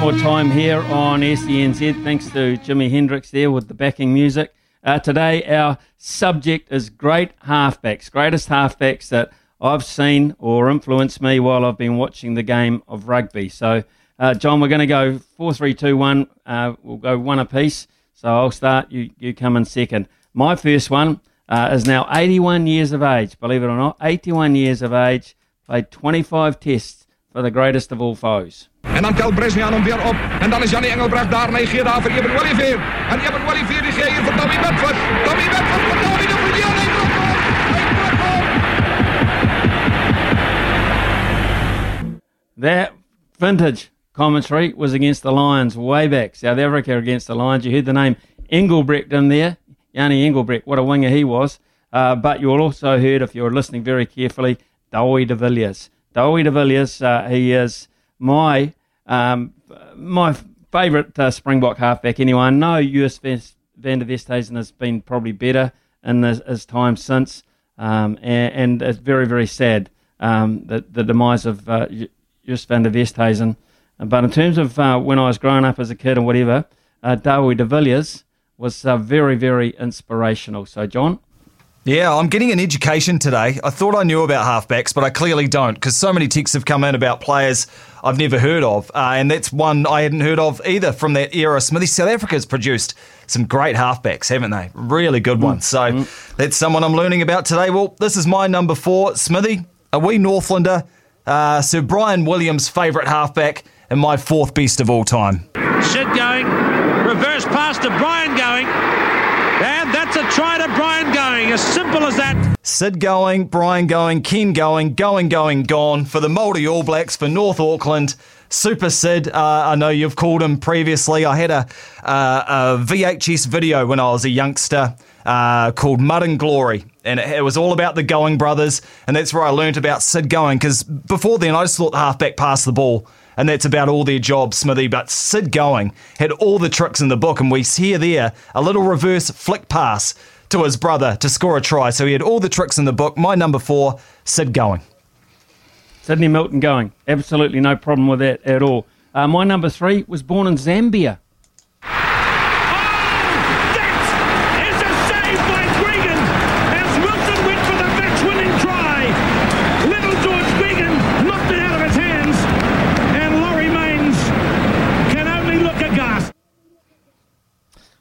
Rushmore time here on SENZ. Thanks to Jimi Hendrix there with the backing music. Uh, today, our subject is great halfbacks, greatest halfbacks that I've seen or influenced me while I've been watching the game of rugby. So, uh, John, we're going to go four, three, two, one. Uh, we'll go one apiece. So I'll start. You you come in second. My first one uh, is now 81 years of age. Believe it or not, 81 years of age. Played 25 tests for the greatest of all foes. En dan telt Bresnian hem weer op. En dan is Jannie Engelbrecht daar. Negeert daar voor Welliveer. En Eben Welliveer die geeft voor Tommy Bedford. Tommy Bedford voor Tommy de trok hem. That vintage commentary was against the Lions way back. South Africa against the Lions. You heard the name Engelbrecht in there. Jannie Engelbrecht, what a winger he was. Uh, but you also heard, if you're listening very carefully, Dowie de Villiers. Dowie de Villiers, uh, he is my um, my favourite uh, Springbok halfback anyway. I know Joost Van der Westhuizen has been probably better in his, his time since, um, and, and, it's very, very sad um, the, the demise of uh, Joost Van der Westhuizen. But in terms of uh, when I was growing up as a kid and whatever, uh, Dowie de Villiers was uh, very, very inspirational. So, John? Yeah, I'm getting an education today. I thought I knew about halfbacks, but I clearly don't because so many texts have come in about players I've never heard of. Uh, and that's one I hadn't heard of either from that era. Smithy, South Africa's produced some great halfbacks, haven't they? Really good ones. So mm. that's someone I'm learning about today. Well, this is my number four. Smithy, a wee Northlander, uh, Sir Bryan Williams' favourite halfback and my fourth best of all time. Sid going, reverse pass to Brian going. And that's a try to Brian going. As simple as that. Sid going, Brian going, Ken going, going, going, gone for the Māori All Blacks for North Auckland. Super Sid, uh, I know you've called him previously. I had a, uh, a VHS video when I was a youngster uh, called Mud and Glory, and it, it, was all about the Going brothers, and that's where I learned about Sid Going. Because before then, I just thought the halfback passed the ball, and that's about all their job, Smithy. But Sid Going had all the tricks in the book, and we hear there a little reverse flick pass to his brother to score a try. So he had all the tricks in the book. My number four, Sid Going. Sydney Milton Going. Absolutely no problem with that at all. Uh, my number three was born in Zambia.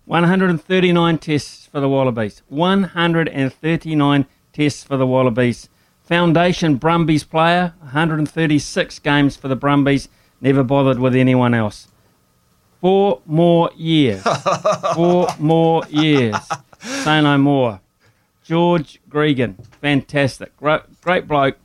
One hundred and thirty-nine tests for the Wallabies. One hundred and thirty-nine tests for the Wallabies. Foundation Brumbies player. One hundred and thirty-six games for the Brumbies. Never bothered with anyone else. Four more years. Four more years. Say no more. George Gregan, fantastic, great, great bloke.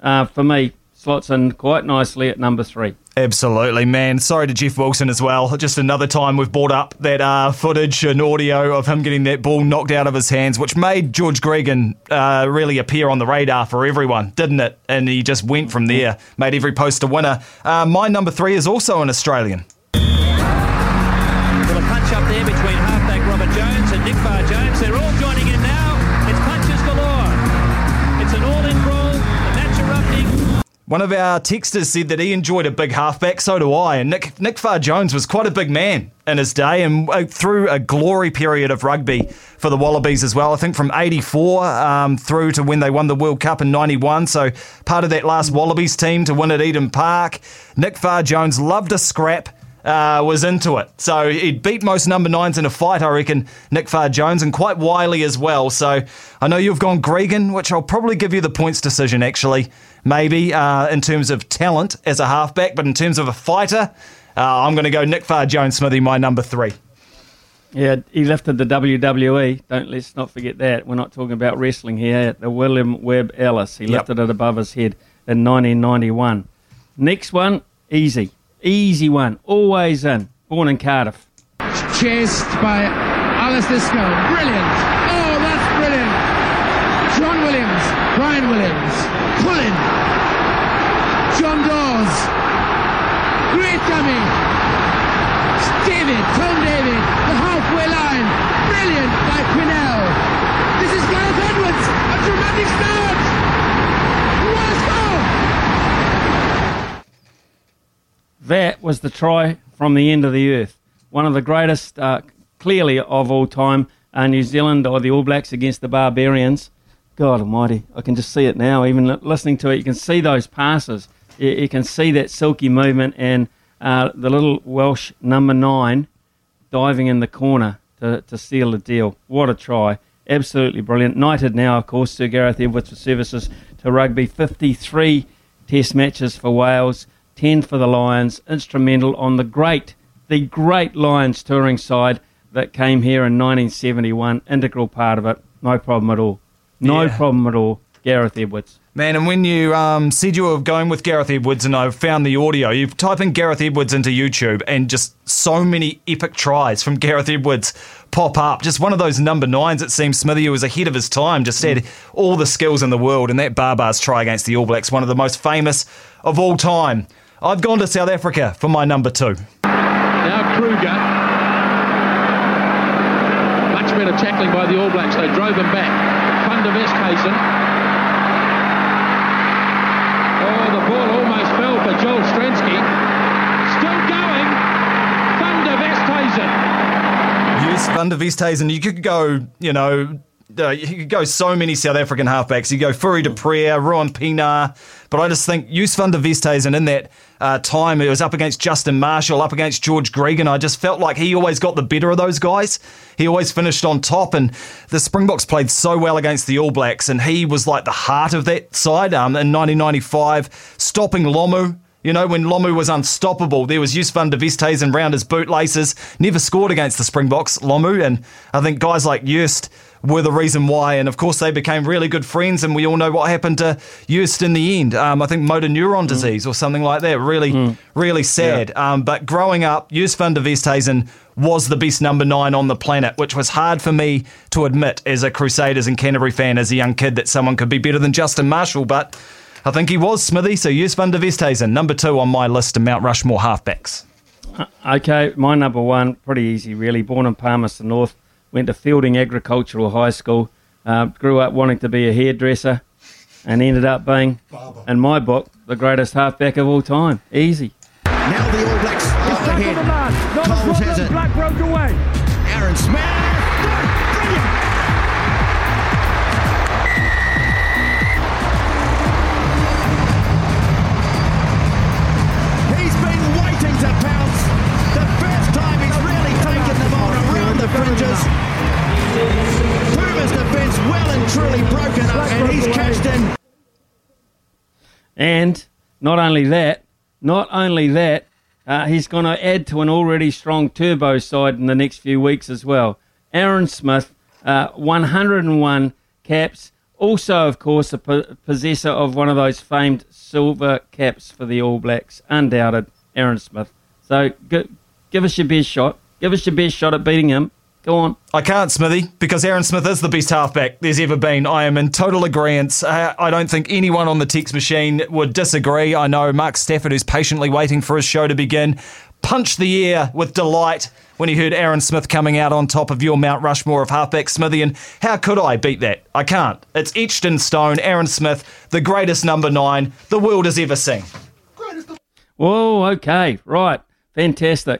Uh, for me, slots in quite nicely at number three. Absolutely, man. Sorry to Jeff Wilson as well. Just another time we've brought up that uh, footage and audio of him getting that ball knocked out of his hands, which made George Gregan uh, really appear on the radar for everyone, didn't it? And he just went from there, made every post a winner. Uh, my number three is also an Australian. Well, a punch up there between One of our texters said that he enjoyed a big halfback, so do I. And Nick, Nick Farr Jones was quite a big man in his day and uh, through a glory period of rugby for the Wallabies as well. I think from 84 um, through to when they won the World Cup in 91. So part of that last Wallabies team to win at Eden Park. Nick Farr Jones loved a scrap. Uh, was into it. So he'd beat most number nines in a fight, I reckon, Nick Farr Jones, and quite wily as well. So I know you've gone Gregan, which I'll probably give you the points decision, actually, maybe, uh, in terms of talent as a halfback, but in terms of a fighter, uh, I'm going to go Nick Farr Jones Smithy, my number three. Yeah, he lifted the WWE. Don't let's not forget that. We're not talking about wrestling here. The William Webb Ellis. He Yep. lifted it above his head in 1991. Next one, easy, easy one, always in. Born in Cardiff. chased by Alistair Scown. Brilliant. Oh, that's brilliant. John Williams, Bryan Williams, Pullin. John Dawes. Great dummy. David, Tom David, the halfway line. Brilliant by Quinnell. This is Gareth Edwards. A dramatic start. What a score! That was the try from the end of the earth. One of the greatest, uh, clearly, of all time. Uh, New Zealand or the All Blacks against the Barbarians. God almighty, I can just see it now. Even listening to it, you can see those passes. You, you can see that silky movement and uh, the little Welsh number nine diving in the corner to, to seal the deal. What a try. Absolutely brilliant. Knighted now, of course, Sir Gareth Edwards for services to rugby. 53 test matches for Wales, 10 for the Lions. Instrumental on the great, the great Lions touring side that came here in 1971. Integral part of it. No problem at all. No Yeah. problem at all. Gareth Edwards. Man, and when you um, said you were going with Gareth Edwards and I found the audio, you type in Gareth Edwards into YouTube and just so many epic tries from Gareth Edwards pop up. Just one of those number nines, it seems Smithy who was ahead of his time, just had all the skills in the world. And that Barbars try against the All Blacks, one of the most famous of all time. I've gone to South Africa for my number two. Now Kruger. Much better tackling by the All Blacks. They drove him back. Van der. Oh, the ball almost fell for Joel Stransky. Still going. Van der Westhuizen. Yes, Van der. You could go, you know, uh, you could go so many South African halfbacks. You go Furi de Ruan Pienaar, but I just think Joost van der Westhuizen in that uh, time, he was up against Justin Marshall, up against George Gregan. I just felt like he always got the better of those guys. He always finished on top, and the Springboks played so well against the All Blacks, and he was like the heart of that side um, in 1995, stopping Lomu. You know, when Lomu was unstoppable, there was Joost van der Westhuizen round his bootlaces. Never scored against the Springboks, Lomu. And I think guys like Joost were the reason why. And of course, they became really good friends. And we all know what happened to Joost in the end. Um, I think motor neuron disease or something like that. Really, really sad. Um, but growing up, Joost van der Westhuizen was the best number nine on the planet, which was hard for me to admit as a Crusaders and Canterbury fan as a young kid that someone could be better than Justin Marshall. But I think he was Smithy, so Joost van der Westhuizen, number two on my list of Mount Rushmore halfbacks. Okay, my number one, pretty easy really. Born in Palmerston North, went to Feilding Agricultural High School, uh, grew up wanting to be a hairdresser, and ended up being, Barber. in my book, the greatest halfback of all time. Easy. Now the All Blacks are ahead. Coles has it. Black broke away. Aaron Smith. Puma's defence well and truly broken up, and he's cashed in. And not only that, not only that, uh, he's going to add to an already strong turbo side in the next few weeks as well. Aaron Smith, uh, 101 caps. Also, of course, a po- possessor of one of those famed silver caps for the All Blacks. Undoubted, Aaron Smith. So g- give us your best shot. Give us your best shot at beating him. Go on. I can't, Smithy, because Aaron Smith is the best halfback there's ever been. I am in total agreement. Uh, I don't think anyone on the text machine would disagree. I know Mark Stafford, who's patiently waiting for his show to begin, punched the air with delight when he heard Aaron Smith coming out on top of your Mount Rushmore of halfback, Smithy. And how could I beat that? I can't. It's etched in stone. Aaron Smith, the greatest number nine the world has ever seen. Whoa, okay, right. Fantastic.